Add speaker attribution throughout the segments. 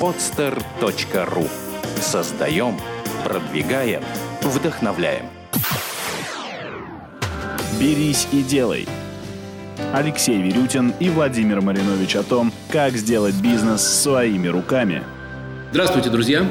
Speaker 1: podster.ru Создаем, продвигаем, вдохновляем.
Speaker 2: «Берись и делай». Алексей Верютин и Владимир Маринович о том, как сделать бизнес своими руками.
Speaker 3: Здравствуйте, друзья!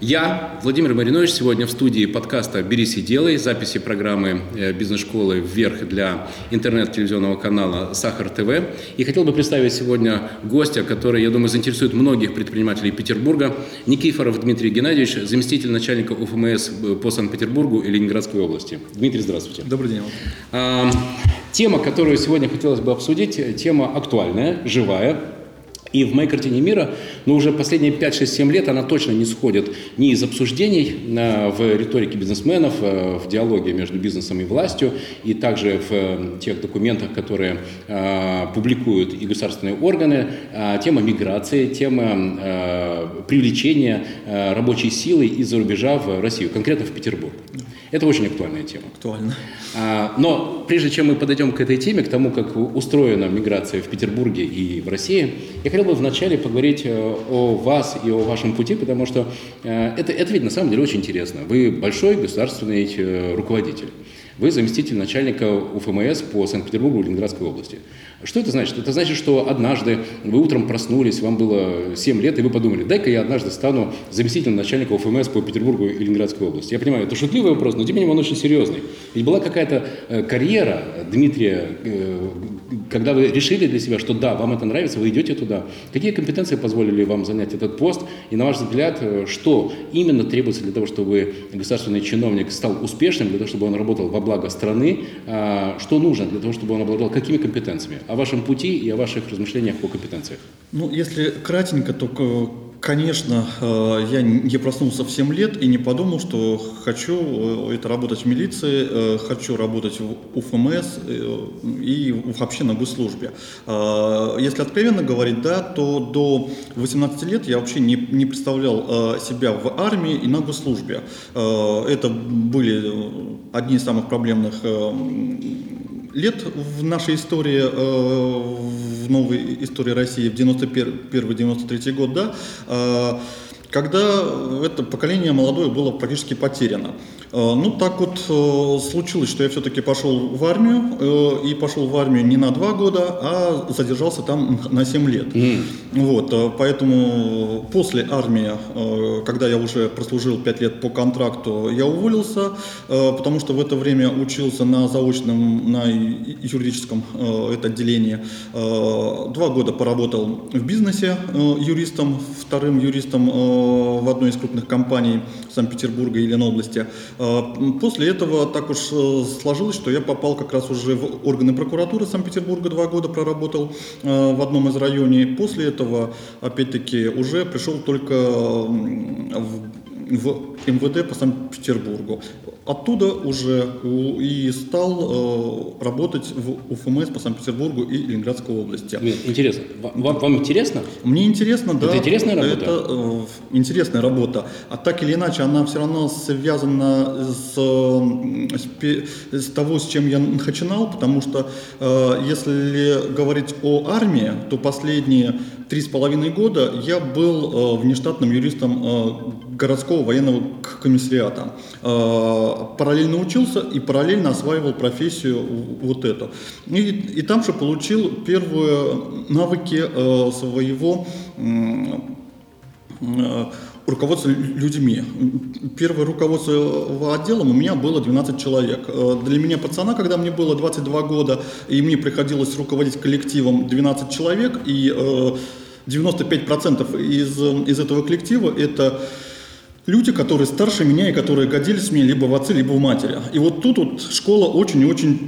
Speaker 3: Я, Владимир Маринович, сегодня в студии подкаста «Берись и делай», записи программы э, бизнес-школы «Вверх» для интернет-телевизионного канала «Сахар ТВ». И хотел бы представить сегодня гостя, который, я думаю, заинтересует многих предпринимателей Петербурга, Никифоров Дмитрий Геннадьевич, заместитель начальника УФМС по Санкт-Петербургу и Ленинградской области. Дмитрий, здравствуйте.
Speaker 4: Добрый день.
Speaker 3: А, тема, которую сегодня хотелось бы обсудить, тема актуальная, живая, и в моей картине мира, ну, уже последние 5, 6, 7 лет она точно не сходит ни из обсуждений э, в риторике бизнесменов, э, в диалоге между бизнесом и властью, и также в э, тех документах, которые публикуют и государственные органы, тема миграции, тема привлечения рабочей силы из-за рубежа в Россию, конкретно в Петербург. Это очень актуальная тема.
Speaker 4: Актуально.
Speaker 3: А, но прежде чем мы подойдем к этой теме, к тому, как устроена миграция в Петербурге и в России, я хотел бы вначале поговорить э, о вас и о вашем пути, потому что э, это, это ведь на самом деле очень интересно. Вы большой государственный э, руководитель. Вы заместитель начальника УФМС по Санкт-Петербургу и Ленинградской области. Что это значит? Это значит, что однажды вы утром проснулись, вам было 7 лет, и вы подумали, дай-ка я однажды стану заместителем начальника УФМС по Петербургу и Ленинградской области. Я понимаю, это шутливый вопрос, но тем не менее он очень серьезный. Ведь была какая-то э, карьера Дмитрия, э, когда вы решили для себя, что да, вам это нравится, вы идете туда. Какие компетенции позволили вам занять этот пост? И на ваш взгляд, э, что именно требуется для того, чтобы государственный чиновник стал успешным, для того, чтобы он работал во благо страны? А, что нужно для того, чтобы он обладал какими компетенциями? О вашем пути и о ваших размышлениях по компетенциях.
Speaker 4: Ну, если кратенько, то Конечно, э, я не проснулся в 7 лет и не подумал, что хочу э, это работать в милиции, э, хочу работать в УФМС и вообще на госслужбе. Если откровенно говорить, да, то до 18 лет я вообще не, не представлял себя в армии и на госслужбе. Это были одни из самых проблемных лет в нашей истории, э, в новой истории России в 91-93 год, да, э, когда это поколение молодое было практически потеряно. Э, ну, так вот э, случилось, что я все-таки пошел в армию, э, и пошел в армию не на два года, а задержался там на 7 лет. Mm. Вот, поэтому после армии, когда я уже прослужил 5 лет по контракту, я уволился, потому что в это время учился на заочном, на юридическом это отделении. Два года поработал в бизнесе юристом, вторым юристом в одной из крупных компаний Санкт-Петербурга и Ленобласти. А, после этого так уж э, сложилось, что я попал как раз уже в органы прокуратуры Санкт-Петербурга, два года проработал э, в одном из районов. После этого, опять-таки, уже пришел только в в МВД по Санкт-Петербургу. Оттуда уже и стал э, работать в УФМС по Санкт-Петербургу и Ленинградской области.
Speaker 3: Интересно. Вам, вам интересно?
Speaker 4: Мне интересно, да.
Speaker 3: Это интересная работа?
Speaker 4: Это э, интересная работа. А так или иначе, она все равно связана с, с, с того, с чем я начинал, потому что э, если говорить о армии, то последние три с половиной года я был э, внештатным юристом э, городского военного комиссариата. Э, параллельно учился и параллельно осваивал профессию вот эту. И, и там же получил первые навыки э, своего э, руководство людьми. Первое руководство отделом у меня было 12 человек. Э, для меня пацана, когда мне было 22 года, и мне приходилось руководить коллективом 12 человек, и 95% из, из этого коллектива это люди, которые старше меня и которые годились мне либо в отце, либо в матери. И вот тут вот школа очень очень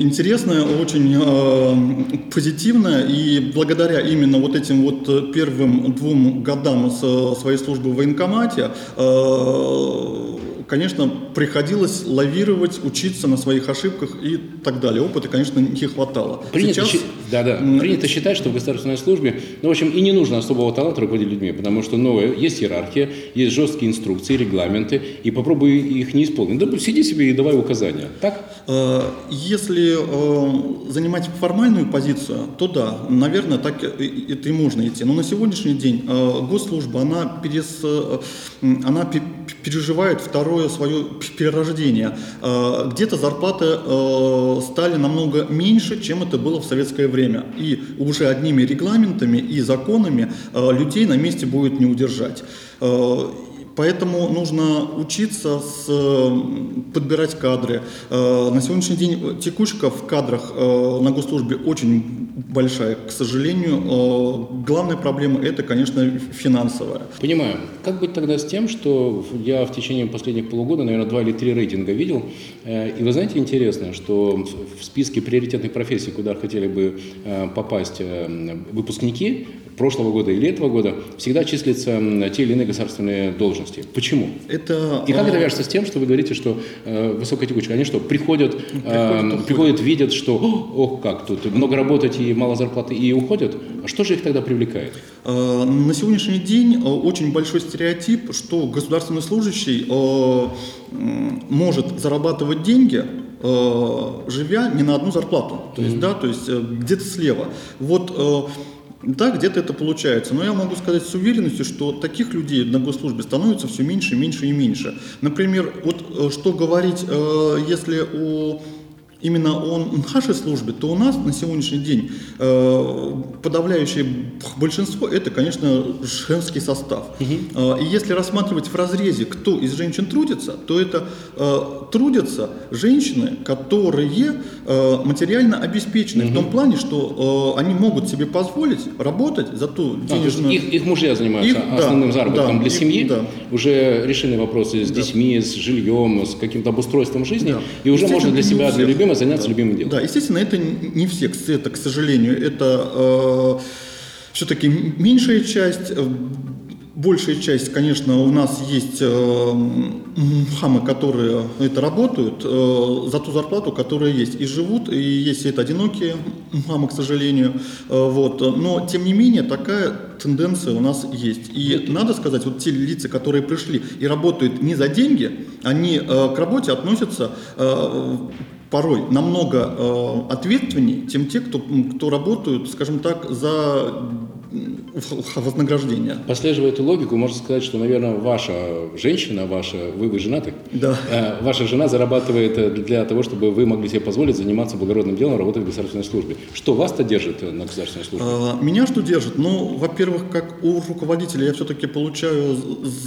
Speaker 4: интересная, очень э, позитивная, и благодаря именно вот этим вот э, первым двум годам своей службы в военкомате, э, конечно, приходилось лавировать, учиться на своих ошибках и так далее. Опыта, конечно, не хватало.
Speaker 3: Принято,
Speaker 4: Сейчас,
Speaker 3: да, да. Принято считать, что в государственной службе, ну, в общем, и не нужно особого таланта руководить людьми, потому что новое, есть иерархия, есть жесткие инструкции, регламенты, и попробуй их не исполнить. Да сиди себе и давай указания. Так?
Speaker 4: Э, Если э, занимать формальную позицию, то да, наверное, так это и можно идти. Но на сегодняшний день э, госслужба, она, перес, э, она пе- переживает второе свое перерождение. Э, Где-то зарплаты э, стали намного меньше, чем это было в советское время. И уже одними регламентами и законами э, людей на месте будет не удержать. Поэтому нужно учиться с, э, подбирать кадры. Э, На сегодняшний день текучка в кадрах э, на госслужбе очень большая. К сожалению, э, главная проблема это, конечно, финансовая.
Speaker 3: Понимаю. Как быть тогда с тем, что я в течение последних полугода, наверное, два или три рейтинга видел, и вы знаете, интересно, что в- списке приоритетных профессий, куда хотели бы попасть э, выпускники прошлого года или этого года, всегда числятся те или иные государственные должности. Почему?
Speaker 4: Это,
Speaker 3: И как
Speaker 4: э,
Speaker 3: это вяжется с тем, что вы говорите, что э, высокая текучка? Они что, приходят, э, приходят, видят, что «О, ох, как тут много работать и мало зарплаты, и уходят? А что же их тогда привлекает?
Speaker 4: Э, На сегодняшний день э, очень большой стереотип, что государственный служащий э, может зарабатывать деньги, э, живя не на одну зарплату. То есть, да, то есть где-то слева. Вот да, где-то это получается. Но я могу сказать с уверенностью, что таких людей на госслужбе становится все меньше, меньше и меньше. Например, вот э, что говорить, э, если о именно о нашей службе, то у нас на сегодняшний день э, подавляющее большинство это, конечно, женский состав. Э, и если рассматривать в разрезе, кто из женщин трудится, то это э, трудятся женщины, которые э, материально обеспечены в том плане, что э, они могут себе позволить работать за ту
Speaker 3: А,
Speaker 4: денежную...
Speaker 3: их, их мужья занимаются
Speaker 4: Их, да,
Speaker 3: основным заработком
Speaker 4: да,
Speaker 3: для
Speaker 4: их,
Speaker 3: семьи,
Speaker 4: да.
Speaker 3: уже решены вопросы с детьми, с жильем, с каким-то обустройством жизни,
Speaker 4: Да.
Speaker 3: и уже можно для себя, для
Speaker 4: всех.
Speaker 3: Любимого заняться любимым делом.
Speaker 4: Да, естественно, это не все, это, к сожалению, это все-таки меньшая часть. э, Большая часть, конечно, у нас есть э, хамы, которые это работают э, за ту зарплату, которая есть, и живут, и есть это одинокие хамы, к сожалению. Э, вот. Но, тем не менее, такая тенденция у нас есть. И надо сказать, вот те лица, которые пришли и работают не за деньги, они э, к работе относятся э, порой намного э, ответственнее, чем те, кто, кто работают, скажем так, за м, в- вознаграждение.
Speaker 3: Прослеживая эту логику, можно сказать, что, наверное, ваша женщина, ваша, вы, вы женаты,
Speaker 4: Да.
Speaker 3: Э, ваша жена зарабатывает э, для того, чтобы вы могли себе позволить заниматься благородным делом, работать в государственной службе. Что вас-то держит э, на государственной службе?
Speaker 4: А, Меня что держит? Ну, во-первых, как у руководителя я все-таки получаю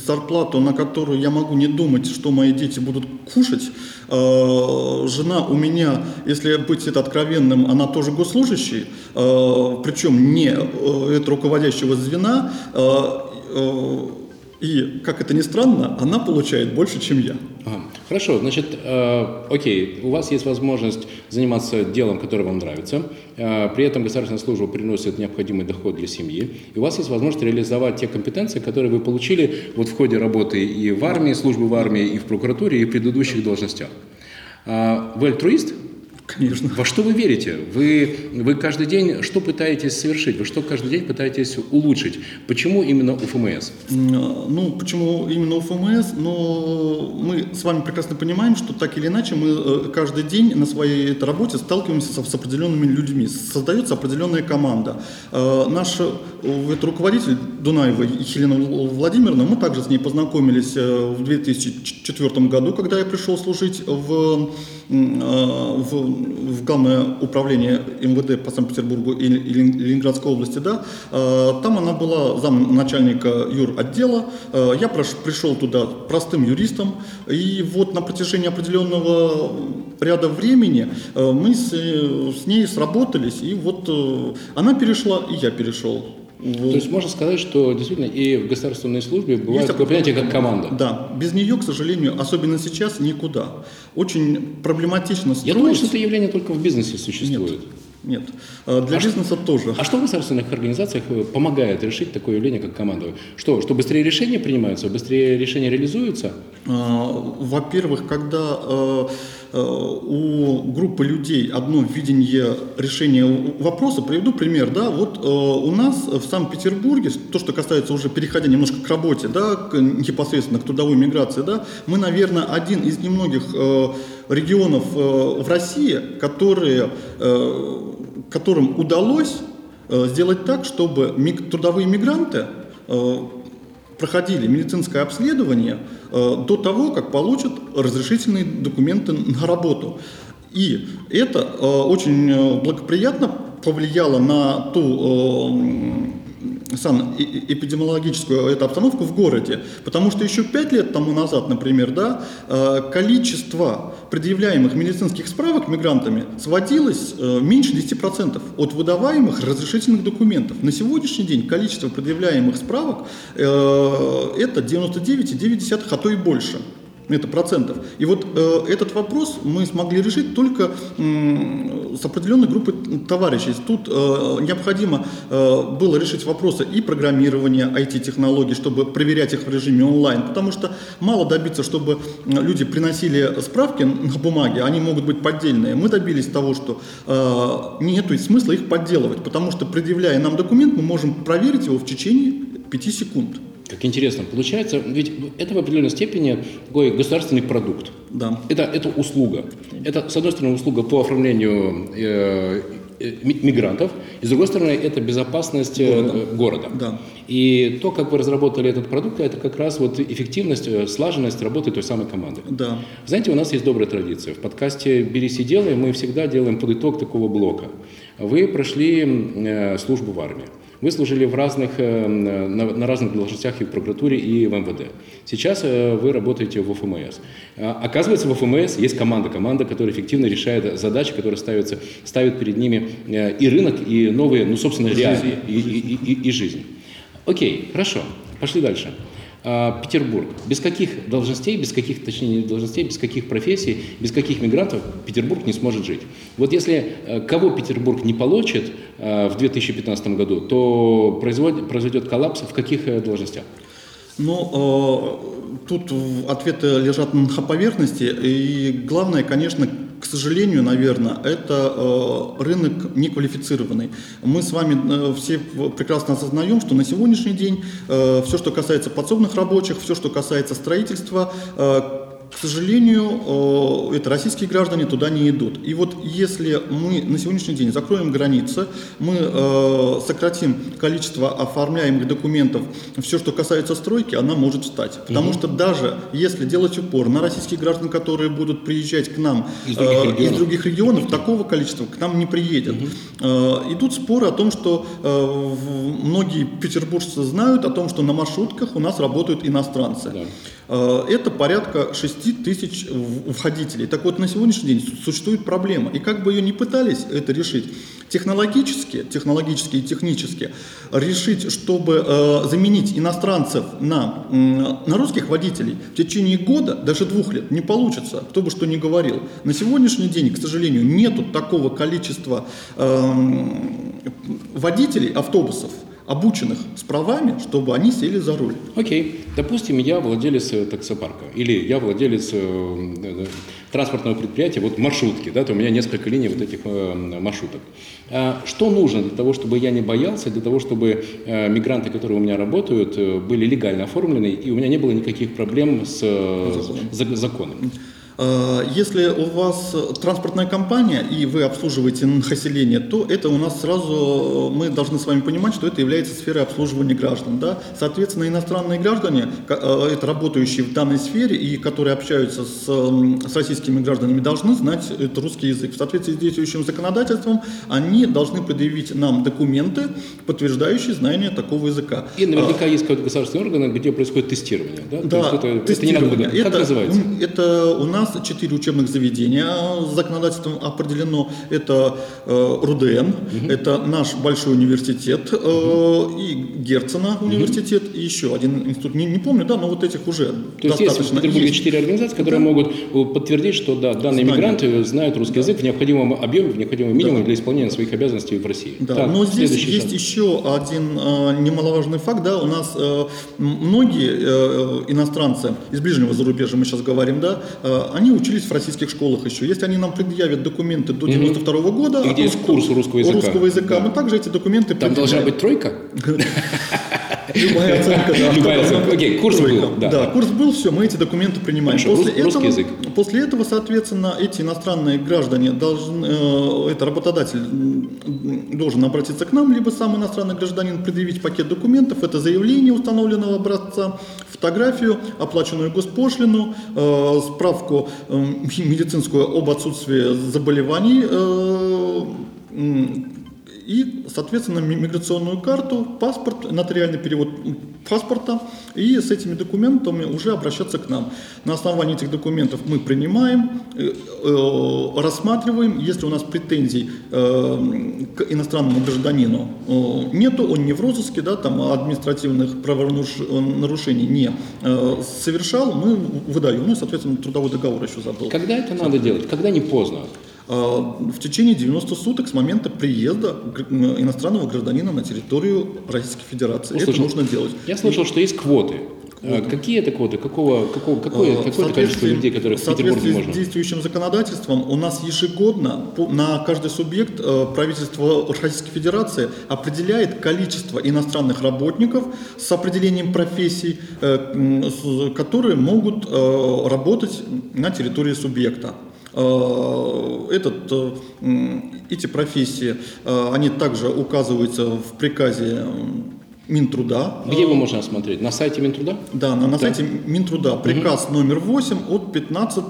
Speaker 4: зарплату, на которую я могу не думать, что мои дети будут кушать. А, Жена у меня, если быть это откровенным, она тоже госслужащий, причем не э, это руководящего звена. а, э, И, как это ни странно, она получает больше, чем я.
Speaker 3: Ага. Хорошо, значит, э, окей, у вас есть возможность заниматься делом, которое вам нравится, э, при этом государственная служба приносит необходимый доход для семьи, и у вас есть возможность реализовать те компетенции, которые вы получили вот в ходе работы и в армии, службы в армии, и в прокуратуре, и в предыдущих должностях. А, Вы альтруист?
Speaker 4: Конечно.
Speaker 3: Во что вы верите? Вы, вы каждый день что пытаетесь совершить? Вы что каждый день пытаетесь улучшить? Почему именно УФМС?
Speaker 4: М, Ну, почему именно УФМС? Но мы с вами прекрасно понимаем, что так или иначе мы э, каждый день на своей работе сталкиваемся с определенными людьми. Создается определенная команда. Э, Наш э, руководитель Дунаева Елена Владимировна, мы также с ней познакомились э, в 2004 году, когда я пришел служить в, э, в, в Главное управление МВД по Санкт-Петербургу и и Лен- Ленинградской области. Да? Э, Там она была зам начальника юр отдела. Э, Я пришел туда простым юристом. И вот на протяжении определенного ряда времени мы с, с ней сработались. И вот она перешла, и я перешел.
Speaker 3: То есть можно сказать, что действительно и в государственной службе бывает такое понятие, как команда.
Speaker 4: Да, без нее, к сожалению, особенно сейчас, никуда. Очень проблематично
Speaker 3: Я думаю, что
Speaker 4: строить.
Speaker 3: это явление только в бизнесе существует.
Speaker 4: Нет. Э, для
Speaker 3: а
Speaker 4: бизнеса
Speaker 3: что,
Speaker 4: тоже.
Speaker 3: А что в государственных организациях э, помогает решить такое явление, как командование? Что, что быстрее решения принимаются, быстрее решения реализуются?
Speaker 4: Во-первых, когда у группы людей одно видение решения вопроса, приведу пример, да, вот у нас в Санкт-Петербурге, то, что касается уже переходя немножко к работе, да, непосредственно к трудовой миграции, да, мы, наверное, один из немногих регионов в России, которые которым удалось э, сделать так, чтобы трудовые мигранты э, проходили медицинское обследование э, до того, как получат разрешительные документы на работу. И это очень благоприятно повлияло на ту санэпидемиологическую эту обстановку в городе. Потому что еще пять лет тому назад, например, да, э, количество предъявляемых медицинских справок мигрантами сводилось э, меньше 10% от выдаваемых разрешительных документов. На сегодняшний день количество предъявляемых справок э, это 99,9, а то и больше это процентов. И вот э, этот вопрос мы смогли решить только э, с определенной группой товарищей. Тут э, необходимо э, было решить вопросы и программирования IT-технологий, чтобы проверять их в режиме онлайн, потому что мало добиться, чтобы люди приносили справки на бумаге, они могут быть поддельные. Мы добились того, что э, нет смысла их подделывать, потому что предъявляя нам документ, мы можем проверить его в течение 5 секунд.
Speaker 3: Как интересно. Получается, ведь это в определенной степени такой государственный продукт.
Speaker 4: Да.
Speaker 3: Это, это услуга. Это, с одной стороны, услуга по оформлению э, э мигрантов, и с другой стороны, это безопасность э, города. города.
Speaker 4: Да.
Speaker 3: И то, как вы разработали этот продукт, это как раз вот эффективность, э, слаженность работы той самой команды.
Speaker 4: Да.
Speaker 3: Знаете, у нас есть добрая традиция. В подкасте «Берись и делай» мы всегда делаем под итог такого блока. Вы прошли службу в армии. Вы служили в разных, э, на, разных должностях и в прокуратуре, и в МВД. Сейчас э, вы работаете в ФМС. А, оказывается, в ФМС есть команда, команда, которая эффективно решает задачи, которые ставятся, ставят перед ними э, и рынок, и новые, ну, собственно, реалии, и, и, и, и жизнь. Окей, хорошо, пошли дальше. А, Петербург. Без каких должностей, без каких, точнее, не должностей, без каких профессий, без каких мигрантов Петербург не сможет жить. Вот если э, кого Петербург не получит э, в 2015 году, то произойдет коллапс в каких э, должностях?
Speaker 4: Ну, тут ответы лежат на поверхности, и главное, конечно, к сожалению, наверное, это э, рынок неквалифицированный. Мы с вами э, все прекрасно осознаем, что на сегодняшний день э, все, что касается подсобных рабочих, все, что касается строительства, сожалению, это российские граждане туда не идут. И вот если мы на сегодняшний день закроем границы, мы э, сократим количество оформляемых документов, все, что касается стройки, она может встать. Потому угу. что даже если делать упор на российских граждан, которые будут приезжать к нам
Speaker 3: из других э, регионов,
Speaker 4: из других регионов такого количества к нам не приедет. Угу. Э, идут споры о том, что э, многие петербуржцы знают о том, что на маршрутках у нас работают иностранцы. Да. Э, это порядка 6 тысяч входителей. Так вот, на сегодняшний день существует проблема. И как бы ее ни пытались это решить, технологически, технологически и технически решить, чтобы э, заменить иностранцев на, на русских водителей в течение года, даже двух лет, не получится, кто бы что ни говорил. На сегодняшний день, к сожалению, нету такого количества э, водителей автобусов, обученных с правами, чтобы они сели за руль.
Speaker 3: Окей. Okay. Допустим, я владелец э, таксопарка или я владелец э, э, транспортного предприятия, вот маршрутки, да, то у меня несколько линий вот этих маршруток. А что нужно для того, чтобы я не боялся, для того, чтобы мигранты, которые у меня работают, были легально оформлены, и у меня не было никаких проблем с законом?
Speaker 4: Э, если у вас транспортная компания и вы обслуживаете население, то это у нас сразу, э, мы должны с вами понимать, что это является сферой обслуживания граждан. Да? Соответственно, иностранные граждане, э, это работающие в данной сфере и которые общаются с, с российскими гражданами, должны знать русский язык. В соответствии с действующим законодательством они должны предъявить нам документы, подтверждающие знание такого языка.
Speaker 3: И наверняка а, есть какой-то государственный орган, где происходит тестирование. Да,
Speaker 4: да
Speaker 3: То есть
Speaker 4: это, тестирование. Это, не надо, как
Speaker 3: это, называется?
Speaker 4: Это у нас нас четыре учебных заведения законодательством определено. Это э, РУДН, это наш большой университет э, и Герцена университет, и еще один институт, не, не помню, да, но вот этих уже
Speaker 3: То есть есть в
Speaker 4: достаточно.
Speaker 3: Петербурге
Speaker 4: есть.
Speaker 3: четыре организации, которые могут э, подтвердить, что да, данные
Speaker 4: Знания.
Speaker 3: мигранты знают русский язык в необходимом объеме, в необходимом минимуме для исполнения своих обязанностей в России.
Speaker 4: Да,
Speaker 3: Так,
Speaker 4: но здесь есть
Speaker 3: шаг.
Speaker 4: еще один э, немаловажный факт, да, у нас э, многие э, иностранцы из ближнего зарубежья, мы сейчас говорим, да, э, они учились в российских школах еще. Если они нам предъявят документы до 92 года,
Speaker 3: И где есть курс русского языка.
Speaker 4: русского языка,
Speaker 3: Да.
Speaker 4: мы также эти документы
Speaker 3: Там должна
Speaker 4: предъявляем.
Speaker 3: быть тройка?
Speaker 4: Любая оценка, да.
Speaker 3: Любая оценка. Окей, курс был, да.
Speaker 4: Курс был, все, мы эти документы принимаем.
Speaker 3: Русский язык.
Speaker 4: После этого, соответственно, эти иностранные граждане должны, э, это работодатель должен обратиться к нам, либо сам иностранный гражданин предъявить пакет документов, это заявление установленного образца, фотографию, оплаченную госпошлину, э, справку э, медицинскую об отсутствии заболеваний и, соответственно, ми- миграционную карту, паспорт, нотариальный перевод паспорта, и с этими документами уже обращаться к нам. На основании этих документов мы принимаем, э, э, рассматриваем, если у нас претензий э, к иностранному гражданину нету, он не в розыске, да, там административных правонарушений не совершал, мы выдаем, ну, соответственно, трудовой договор еще забыл.
Speaker 3: Когда это надо делать? Когда не поздно?
Speaker 4: А, В течение 90 суток с момента приезда иностранного гражданина на территорию Российской Федерации. Это
Speaker 3: Услышал.
Speaker 4: нужно делать.
Speaker 3: Я слышал, что есть квоты. А Какие это квоты? Какого, какого, какое,
Speaker 4: А,
Speaker 3: какое это количество людей, которых
Speaker 4: в
Speaker 3: Петербурге
Speaker 4: соответствии
Speaker 3: можно?
Speaker 4: с действующим законодательством у нас ежегодно на каждый субъект э, правительство Российской Федерации определяет количество иностранных работников с определением профессий, э, которые могут э, работать на территории субъекта. Э, Этот, э, эти профессии, э, они также указываются в приказе Минтруда.
Speaker 3: Где его можно осмотреть? На сайте Минтруда?
Speaker 4: Да, на, на сайте Минтруда приказ номер 8 от 15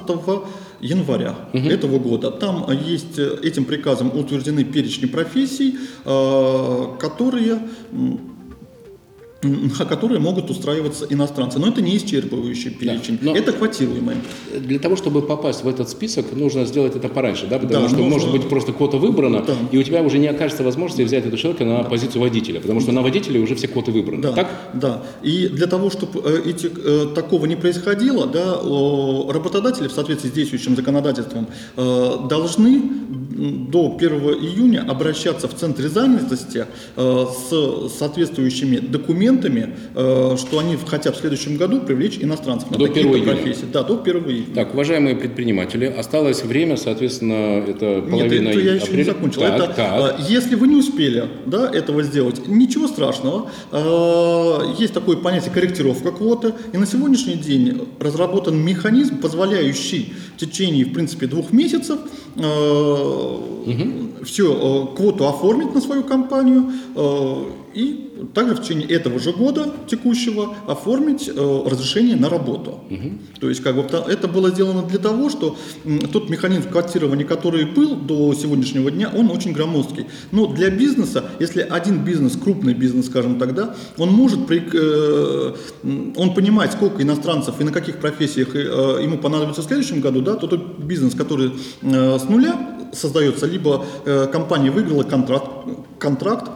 Speaker 4: января этого года. Там есть этим приказом утверждены перечни профессий, которые на которые могут устраиваться иностранцы. Но это не исчерпывающий перечень,
Speaker 3: но-
Speaker 4: это квотируемый.
Speaker 3: Для того, чтобы попасть в этот список, нужно сделать это пораньше, да? Потому
Speaker 4: Да,
Speaker 3: что
Speaker 4: нужно-
Speaker 3: может быть просто квота ввыбрана,
Speaker 4: Да.
Speaker 3: и у тебя уже не окажется возможности взять этого человека на позицию водителя, потому что на водителя уже все квоты выбраны.
Speaker 4: Да,
Speaker 3: Так?
Speaker 4: да. И для того, чтобы э, эти, э, такого не происходило, да, работодатели в соответствии с действующим законодательством э, должны до 1 июня обращаться в центре занятости с соответствующими документами, э, что они хотят в следующем году привлечь иностранцев на
Speaker 3: До
Speaker 4: такие-то
Speaker 3: 1 июня.
Speaker 4: профессии. Да, до 1 июня.
Speaker 3: Так, уважаемые предприниматели, осталось время, соответственно, это половина
Speaker 4: Нет, это я еще не
Speaker 3: апреля.
Speaker 4: закончил.
Speaker 3: Так,
Speaker 4: это,
Speaker 3: так.
Speaker 4: э, Если вы не успели да, этого сделать, ничего страшного. Э, Есть такое понятие корректировка квоты. И на сегодняшний день разработан механизм, позволяющий течение, в принципе, двух месяцев все, квоту оформить на свою компанию э, и также в течение этого же года текущего оформить э, разрешение на работу. То есть как бы это было сделано для того, что тот механизм квотирования, который был до сегодняшнего дня, он очень громоздкий. Но для бизнеса, если один бизнес, крупный бизнес, скажем так, да, он может, при- э, он понимает, сколько иностранцев и на каких профессиях э, ему понадобится в следующем году, да, то тот бизнес, который э, с нуля создается, либо э, компания выиграла контракт, контракт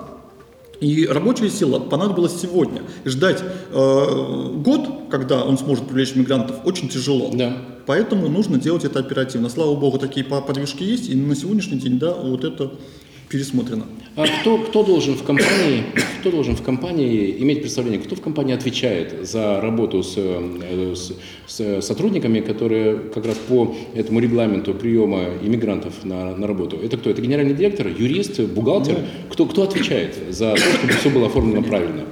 Speaker 4: и рабочая сила понадобилась сегодня. Ждать э, год, когда он сможет привлечь мигрантов, очень тяжело.
Speaker 3: Да.
Speaker 4: Поэтому нужно делать это оперативно. Слава богу, такие по- подвижки есть, и на сегодняшний день, да, вот это пересмотрено.
Speaker 3: А кто, кто должен в компании, кто должен в компании иметь представление, кто в компании отвечает за работу с, э, с- с сотрудниками, которые как раз по этому регламенту приема иммигрантов на, на работу? Это кто? Это генеральный директор, юрист, бухгалтер? Кто, кто отвечает за то, чтобы все было оформлено правильно?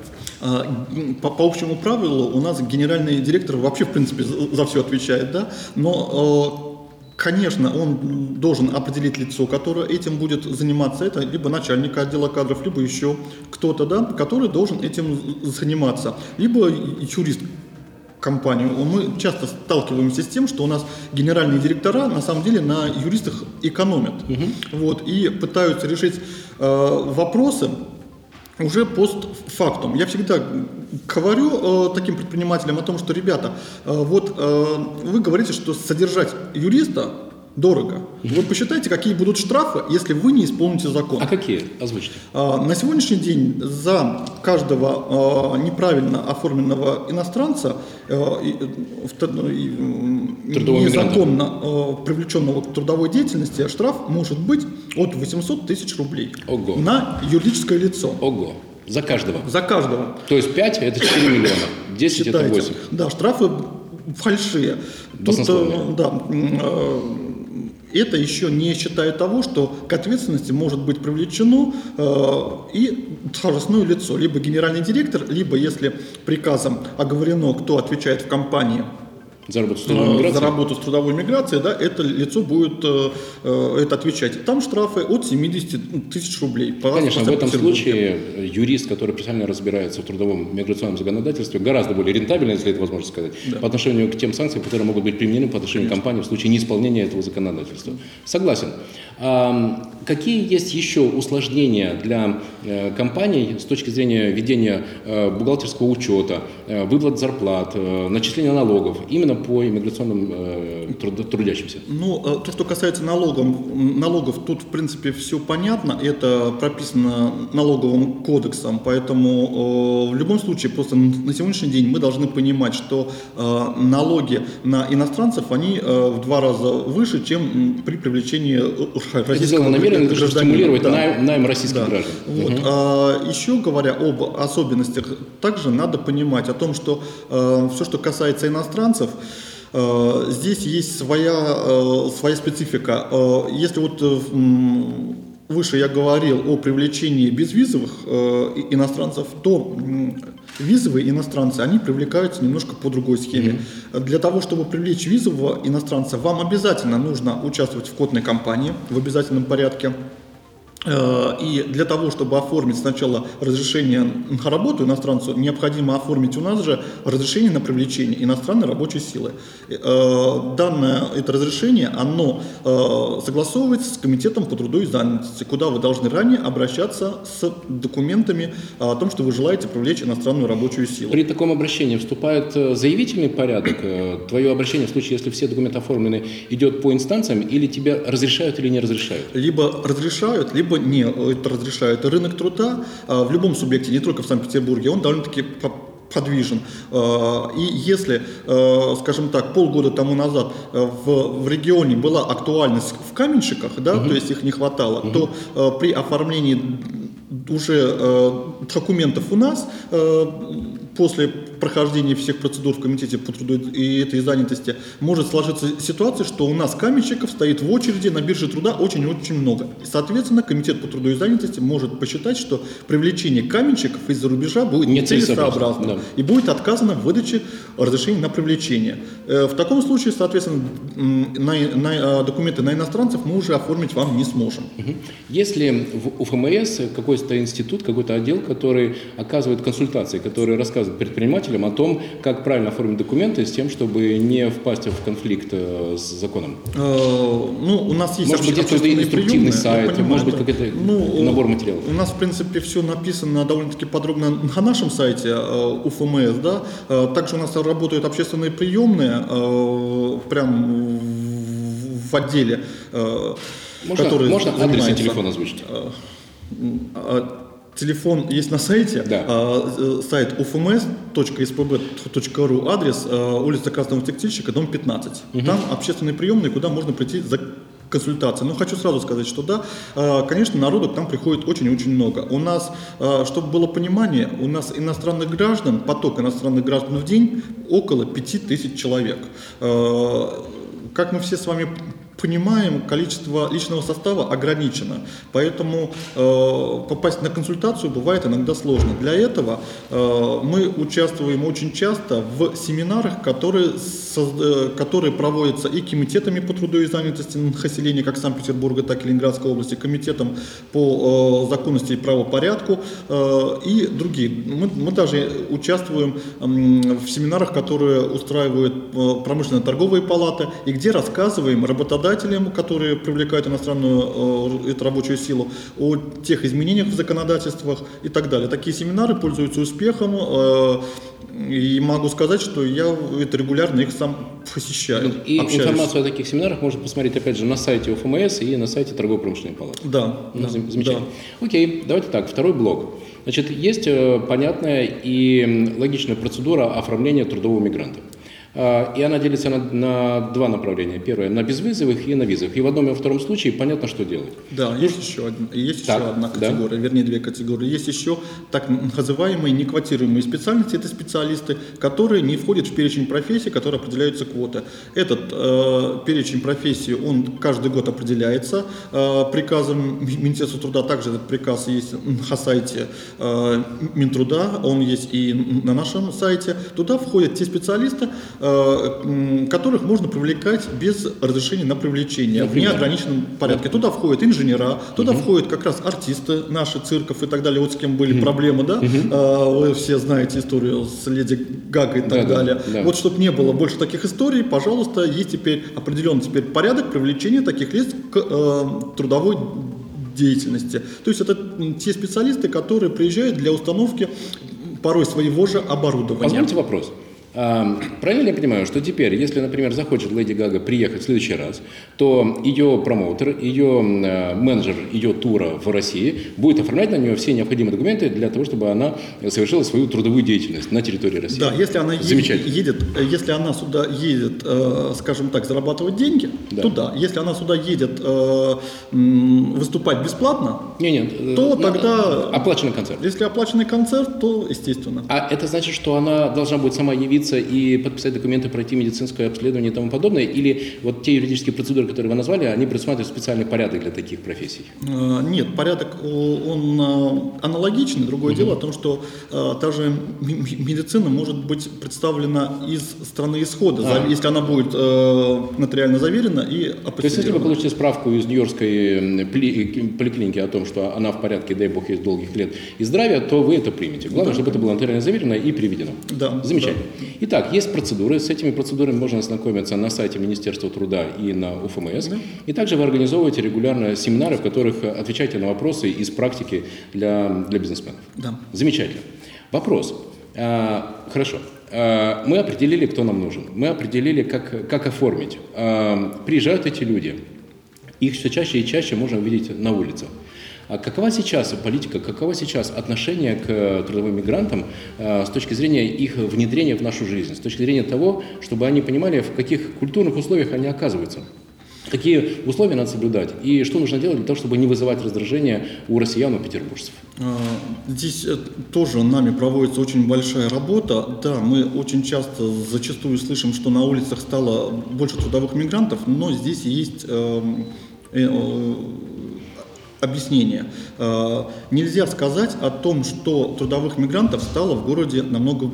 Speaker 4: А, м, По, по общему правилу у нас генеральный директор вообще, в принципе, за, все отвечает, да, но, э, конечно, он должен определить лицо, которое этим будет заниматься, это либо начальник отдела кадров, либо еще кто-то, да, который должен этим заниматься, либо юрист компанию. Мы часто сталкиваемся с тем, что у нас генеральные директора на самом деле на юристах экономят. Вот, и пытаются решить э, вопросы уже постфактум. Я всегда говорю э, таким предпринимателям о том, что, ребята, э, вот э, вы говорите, что содержать юриста дорого. Вы посчитайте, какие будут штрафы, если вы не исполните закон.
Speaker 3: А какие? Озвучьте.
Speaker 4: А, На сегодняшний день за каждого а, неправильно оформленного иностранца, а, ну, незаконно привлеченного к трудовой деятельности, штраф может быть от 800 тысяч рублей
Speaker 3: Ого.
Speaker 4: на юридическое лицо.
Speaker 3: Ого. За каждого.
Speaker 4: За каждого.
Speaker 3: То есть 5 это 4 миллиона, 10 это
Speaker 4: Считайте.
Speaker 3: 8.
Speaker 4: Да, штрафы фальшивые. Тут, э, да, э, это еще не считая того, что к ответственности может быть привлечено э, и должностное лицо, либо генеральный директор, либо если приказом оговорено, кто отвечает в компании
Speaker 3: За работу с трудовой миграцией.
Speaker 4: за работу с трудовой миграцией, да, это лицо будет э, э, это отвечать. Там штрафы от 70 тысяч рублей. По-
Speaker 3: Конечно,
Speaker 4: по
Speaker 3: в этом случае юрист, который профессионально разбирается в трудовом миграционном законодательстве, гораздо более рентабельно, если это возможно сказать, по отношению к тем санкциям, которые могут быть применены по отношению к компании в случае неисполнения этого законодательства. Согласен. А, какие есть еще усложнения для э, компаний с точки зрения ведения э, бухгалтерского учета, э, выплат зарплат, э, начисления налогов именно по иммиграционным э, труд- трудящимся?
Speaker 4: Ну, э, то, что касается налогов, налогов, тут, в принципе, все понятно. Это прописано налоговым кодексом, поэтому э, в любом случае, просто на сегодняшний день мы должны понимать, что э, налоги на иностранцев, они э, в два раза выше, чем при привлечении э,
Speaker 3: Это
Speaker 4: российского
Speaker 3: намеренно
Speaker 4: гражданина.
Speaker 3: стимулировать
Speaker 4: Да.
Speaker 3: найм, найм российских
Speaker 4: Да.
Speaker 3: граждан.
Speaker 4: Вот. А, еще говоря об особенностях, также надо понимать о том, что все, что касается иностранцев, э, здесь есть своя, э, своя специфика. Э, если вот э, выше я говорил о привлечении безвизовых э, иностранцев, то визовые иностранцы, они привлекаются немножко по другой схеме. Для того, чтобы привлечь визового иностранца, вам обязательно нужно участвовать в кодной кампании в обязательном порядке. Э, И для того, чтобы оформить сначала разрешение на работу иностранцу, необходимо оформить у нас же разрешение на привлечение иностранной рабочей силы. Э, Данное это разрешение, оно э, согласовывается с Комитетом по труду и занятости, куда вы должны ранее обращаться с документами о том, что вы желаете привлечь иностранную рабочую силу.
Speaker 3: При таком обращении вступает заявительный порядок. Твое обращение в случае, если все документы оформлены, идет по инстанциям или тебе разрешают или не разрешают?
Speaker 4: либо разрешают, либо не это разрешают. И рынок труда а, в любом субъекте, не только в Санкт-Петербурге, он довольно-таки по- подвижен. А, И если, э, скажем так, полгода тому назад э, в, в регионе была актуальность в каменщиках, да, то есть их не хватало, то э, при оформлении уже э, документов у нас э, после прохождения всех процедур в комитете по труду и этой занятости может сложиться ситуация, что у нас каменщиков стоит в очереди на бирже труда очень-очень много. Соответственно, комитет по труду и занятости может посчитать, что привлечение каменщиков из-за рубежа будет
Speaker 3: Нецелесообразно,
Speaker 4: нецелесообразно
Speaker 3: да.
Speaker 4: и будет отказано в выдаче разрешения на привлечение. Э, В таком случае, соответственно, на, на, э, документы на иностранцев мы уже оформить вам не сможем.
Speaker 3: Если в УФМС какой-то институт, какой-то отдел, который оказывает консультации, который рассказывает предпринимателям о том, как правильно оформить документы с тем, чтобы не впасть в конфликт э, с законом?
Speaker 4: Э, Ну, у нас есть
Speaker 3: Может быть, какой-то инструктивный сайт, может быть, какой-то
Speaker 4: Ну,
Speaker 3: набор материалов?
Speaker 4: У нас, в принципе, все написано довольно-таки подробно на нашем сайте э, УФМС, да. Также у нас работают общественные приемные, прям в- отделе,
Speaker 3: Можно,
Speaker 4: который
Speaker 3: можно
Speaker 4: занимается-
Speaker 3: телефон озвучить?
Speaker 4: А, Телефон есть на сайте,
Speaker 3: Да.
Speaker 4: а, э, сайт ufms.spb.ru, адрес э, улица Красного Текстильщика, дом 15. Там общественные приемные, куда можно прийти за консультацией. Но хочу сразу сказать, что да, э, конечно, народу к нам приходит очень-очень много. У нас, э, чтобы было понимание, у нас иностранных граждан, поток иностранных граждан в день около 5000 человек. Э, Как мы все с вами понимаем, количество личного состава ограничено, поэтому э, попасть на консультацию бывает иногда сложно. Для этого э, мы участвуем очень часто в семинарах, которые, э, которые проводятся и комитетами по труду и занятости населения как Санкт-Петербурга, так и Ленинградской области, комитетом по э, законности и правопорядку э, и другие. Мы, мы даже участвуем м, в семинарах, которые устраивают э, промышленно-торговые палаты, и где рассказываем работодателям работодателям, которые привлекают иностранную эту рабочую силу, о тех изменениях в законодательствах и так далее. Такие семинары пользуются успехом. И могу сказать, что я это регулярно их сам посещаю.
Speaker 3: Ну, и общаюсь. информацию о таких семинарах можно посмотреть, опять же, на сайте УФМС и на сайте торгово-промышленной палаты.
Speaker 4: Да.
Speaker 3: Ну,
Speaker 4: да
Speaker 3: замечательно. Да. Окей, давайте так, второй блок. Значит, есть э, понятная и логичная процедура оформления трудового мигранта. А, и она делится на, на два направления. Первое на безвизовых и на визовых. И в одном и во втором случае понятно, что делать.
Speaker 4: Да, есть еще, одна, есть так, еще одна категория, да. вернее две категории. Есть еще так называемые неквотируемые специальности. Это специалисты, которые не входят в перечень профессий, которые определяются квоты. Этот э, перечень профессий, он каждый год определяется э, приказом Министерства труда. Также этот приказ есть на сайте э, Минтруда, он есть и на нашем сайте. Туда входят те специалисты, которых можно привлекать без разрешения на привлечение Например? в неограниченном порядке. Туда входят инженера, туда угу. входят как раз артисты наши, цирков и так далее, вот с кем были угу. проблемы, да, угу. вы все знаете историю с Леди Гагой и так да, далее. Да, да. Вот чтобы не было больше таких историй, пожалуйста, есть теперь определенный теперь порядок привлечения таких лиц к э, трудовой деятельности. То есть это те специалисты, которые приезжают для установки порой своего же оборудования.
Speaker 3: Позвольте вопрос. Правильно ли я понимаю, что теперь, если, например, захочет Леди Гага приехать в следующий раз, то ее промоутер, ее э, менеджер ее тура в России будет оформлять на нее все необходимые документы для того, чтобы она совершила свою трудовую деятельность на территории России?
Speaker 4: Да, если она едет, если она сюда едет, э, скажем так, зарабатывать деньги, да. то да. Если она сюда едет э, выступать бесплатно,
Speaker 3: не, нет,
Speaker 4: то тогда...
Speaker 3: Оплаченный концерт.
Speaker 4: Если оплаченный концерт, то естественно.
Speaker 3: А это значит, что она должна будет сама явиться явиться и подписать документы, пройти медицинское обследование и тому подобное? Или вот те юридические процедуры, которые вы назвали, они предусматривают специальный порядок для таких профессий?
Speaker 4: А, нет, порядок он а, аналогичный. Другое угу. дело о том, что а, та же медицина может быть представлена из страны исхода, а. если она будет нотариально заверена и
Speaker 3: То есть, если вы получите справку из Нью-Йоркской поликлиники о том, что она в порядке, дай бог, есть долгих лет и здравия, то вы это примете. Главное, да. чтобы это было нотариально заверено и приведено.
Speaker 4: Да.
Speaker 3: Замечательно. Да. Итак, есть процедуры. С этими процедурами можно ознакомиться на сайте Министерства труда и на УФМС. И также вы организовываете регулярно семинары, в которых отвечаете на вопросы из практики для, для бизнесменов.
Speaker 4: Да.
Speaker 3: Замечательно. Вопрос. А, хорошо. А, мы определили, кто нам нужен. Мы определили, как, как оформить. А, приезжают эти люди. Их все чаще и чаще можно увидеть на улицах. А какова сейчас политика, каково сейчас отношение к э, трудовым мигрантам э, с точки зрения их внедрения в нашу жизнь, с точки зрения того, чтобы они понимали, в каких культурных условиях они оказываются? Какие условия надо соблюдать и что нужно делать для того, чтобы не вызывать раздражение у россиян, у петербуржцев? А,
Speaker 4: здесь э, тоже нами проводится очень большая работа. Да, мы очень часто, зачастую слышим, что на улицах стало больше трудовых мигрантов, но здесь есть эм, объяснение. Э, нельзя сказать о том, что трудовых мигрантов стало в городе намного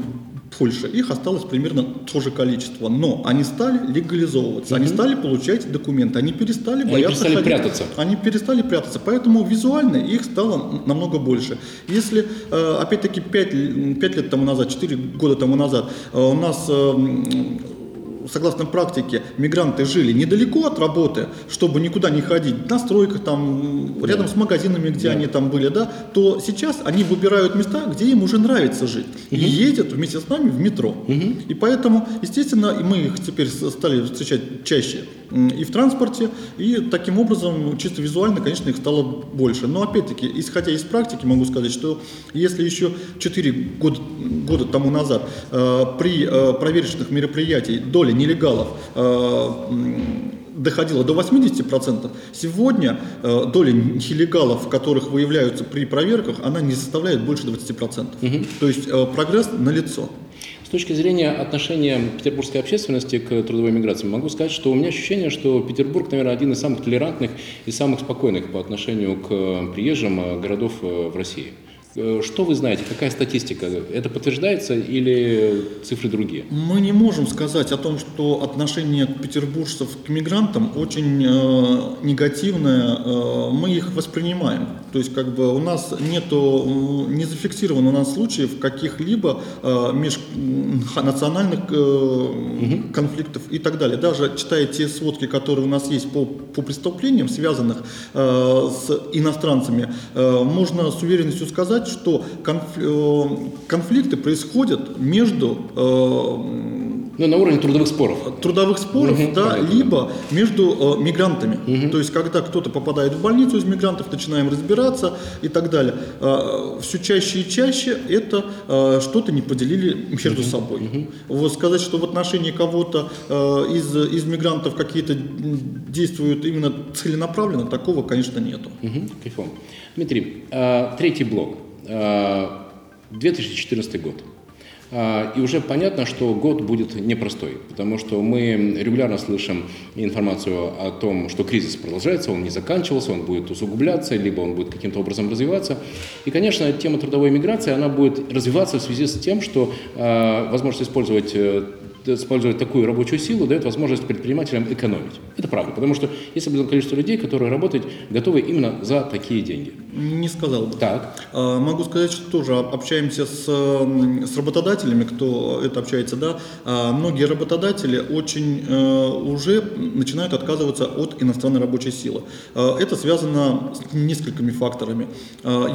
Speaker 4: больше. Их осталось примерно то же количество. Но они стали легализовываться, угу. они стали получать документы, они перестали
Speaker 3: они
Speaker 4: бояться
Speaker 3: перестали ходить. прятаться.
Speaker 4: Они перестали прятаться. Поэтому визуально их стало намного больше. Если, э, опять-таки, 5, 5 лет тому назад, 4 года тому назад э, у нас согласно практике, мигранты жили недалеко от работы, чтобы никуда не ходить, на стройках, там, рядом да. с магазинами, где да. они там были, да, то сейчас они выбирают места, где им уже нравится жить. Угу. И ездят вместе с нами в метро. Угу. И поэтому, естественно, мы их теперь стали встречать чаще и в транспорте, и таким образом, чисто визуально, конечно, их стало больше. Но опять-таки, исходя из практики, могу сказать, что если еще 4 года, года тому назад э, при э, проверочных мероприятиях доля нелегалов э, доходила до 80%, сегодня э, доля нелегалов, которых выявляются при проверках, она не составляет больше 20%. Угу. То есть э, прогресс налицо.
Speaker 3: С точки зрения отношения петербургской общественности к трудовой миграции, могу сказать, что у меня ощущение, что Петербург, наверное, один из самых толерантных и самых спокойных по отношению к приезжим городов в России. Э, что вы знаете, какая статистика? Это подтверждается или цифры другие?
Speaker 4: Мы не можем сказать о том, что отношение петербуржцев к мигрантам очень э, негативное. Э, мы их воспринимаем. То есть как бы у нас нету, не зафиксировано у нас случаев каких-либо э, межнациональных э, угу. конфликтов и так далее. Даже читая те сводки, которые у нас есть по, по преступлениям, связанных э, с иностранцами, э, можно с уверенностью сказать, что э, конфликты происходят между
Speaker 3: э, ну, на уровне трудовых споров.
Speaker 4: Трудовых споров, угу, да, понятно. либо между э, мигрантами. Угу. То есть, когда кто-то попадает в больницу из мигрантов, начинаем разбираться и так далее. Э, все чаще и чаще это э, что-то не поделили между угу. собой. Угу. Вот сказать, что в отношении кого-то э, из, из мигрантов какие-то действуют именно целенаправленно, такого, конечно, нету.
Speaker 3: Угу. Дмитрий, э, третий блок. Э, 2014 год. А, и уже понятно, что год будет непростой, потому что мы регулярно слышим информацию о том, что кризис продолжается, он не заканчивался, он будет усугубляться, либо он будет каким-то образом развиваться. И, конечно, тема трудовой миграции, она будет развиваться в связи с тем, что а, возможность использовать э, использовать такую рабочую силу дает возможность предпринимателям экономить. Это правда, потому что есть определенное количество людей, которые работать готовы именно за такие деньги.
Speaker 4: Не сказал бы.
Speaker 3: Так.
Speaker 4: А, могу сказать, что тоже общаемся с, с работодателями, кто это общается, да. А, многие работодатели очень э, уже начинают отказываться от иностранной рабочей силы. А, это связано с несколькими факторами.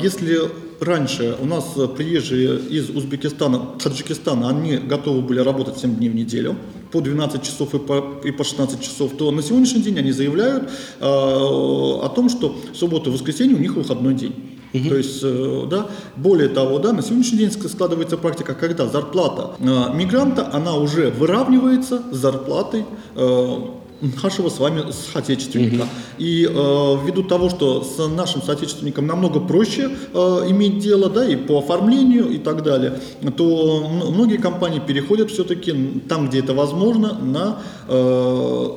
Speaker 4: Если раньше у нас приезжие из Узбекистана, Таджикистана, они готовы были работать 7 дней в неделю, по 12 часов и по, и по 16 часов, то на сегодняшний день они заявляют э, о том, что в субботу и воскресенье у них выходной день. Угу. То есть, э, да, более того, да, на сегодняшний день складывается практика, когда зарплата э, мигранта, она уже выравнивается с зарплатой э, нашего с вами соотечественника. Угу. И э, ввиду того, что с нашим соотечественником намного проще э, иметь дело, да, и по оформлению и так далее, то многие компании переходят все-таки там, где это возможно, на э,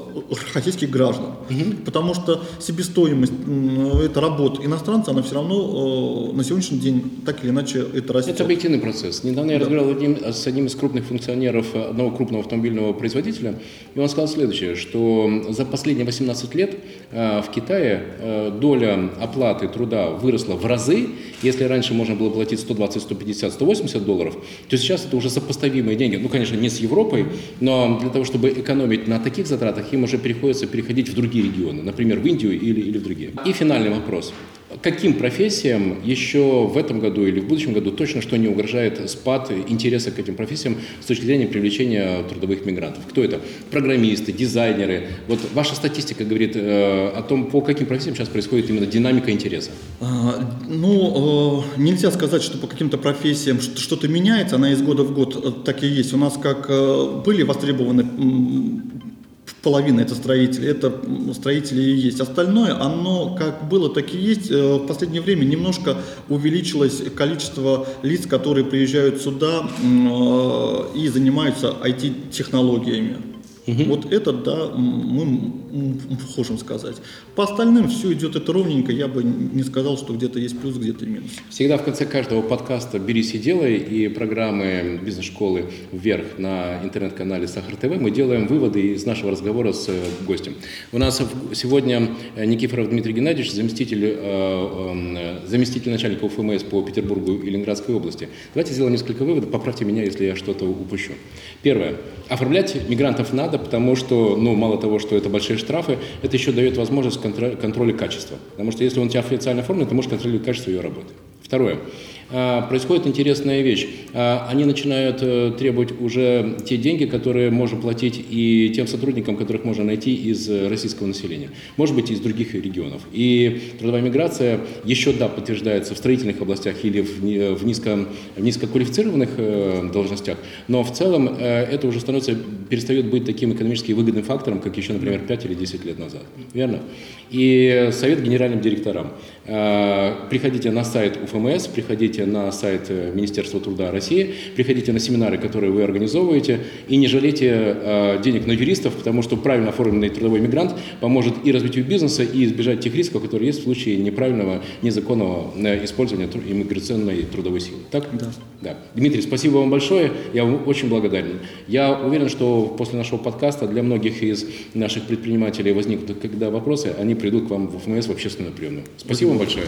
Speaker 4: российских граждан. Угу. Потому что себестоимость э, этой работы иностранца, она все равно э, на сегодняшний день так или иначе это растет.
Speaker 3: Это объективный процесс. Недавно я да. разговаривал одним, с одним из крупных функционеров одного крупного автомобильного производителя, и он сказал следующее, что за последние 18 лет э, в Китае э, доля оплаты труда выросла в разы. Если раньше можно было платить 120, 150, 180 долларов, то сейчас это уже сопоставимые деньги. Ну, конечно, не с Европой, но для того, чтобы экономить на таких затратах, им уже приходится переходить в другие регионы, например, вИндию или, или в другие. И финальный вопрос каким профессиям еще в этом году или в будущем году точно что не угрожает спад интереса к этим профессиям с точки зрения привлечения трудовых мигрантов? Кто это? Программисты, дизайнеры? Вот ваша статистика говорит э, о том, по каким профессиям сейчас происходит именно динамика интереса. А,
Speaker 4: ну, э, нельзя сказать, что по каким-то профессиям что-то меняется, она из года в год э, так и есть. У нас как э, были востребованы половина это строители, это строители и есть. Остальное, оно как было, так и есть. Э, в последнее время немножко увеличилось количество лиц, которые приезжают сюда э, и занимаются IT-технологиями. Угу. Вот это, да, мы можем сказать. По остальным все идет это ровненько, я бы не сказал, что где-то есть плюс, где-то минус.
Speaker 3: Всегда в конце каждого подкаста «Берись и делай» и программы бизнес-школы «Вверх» на интернет-канале «Сахар ТВ» мы делаем выводы из нашего разговора с э, гостем. У нас сегодня э, Никифоров Дмитрий Геннадьевич, заместитель, э, заместитель начальника УФМС по Петербургу и Ленинградской области. Давайте сделаем несколько выводов, поправьте меня, если я что-то упущу. Первое. Оформлять мигрантов надо, потому что, ну, мало того, что это большие штрафы, это еще дает возможность контроля, качества. Потому что если он тебя официально оформлен, ты можешь контролировать качество ее работы. Второе. А, происходит интересная вещь. А, они начинают э, требовать уже те деньги, которые можно платить и тем сотрудникам, которых можно найти из российского населения, может быть, из других регионов. И трудовая миграция еще, да, подтверждается в строительных областях или в, низко, в низкоквалифицированных э, должностях, но в целом э, это уже становится, перестает быть таким экономически выгодным фактором, как еще, например, 5 или 10 лет назад. Верно? И совет генеральным директорам. Приходите на сайт УФМС, приходите приходите на сайт э, Министерства труда России, приходите на семинары, которые вы организовываете, и не жалейте э, денег на юристов, потому что правильно оформленный трудовой мигрант поможет и развитию бизнеса, и избежать тех рисков, которые есть в случае неправильного, незаконного э, использования иммиграционной трудовой силы. Так?
Speaker 4: Да.
Speaker 3: Да. Дмитрий, спасибо вам большое. Я вам очень благодарен. Я уверен, что после нашего подкаста для многих из наших предпринимателей возникнут когда вопросы, они придут к вам в ФМС в общественную приемную. Спасибо вам большое.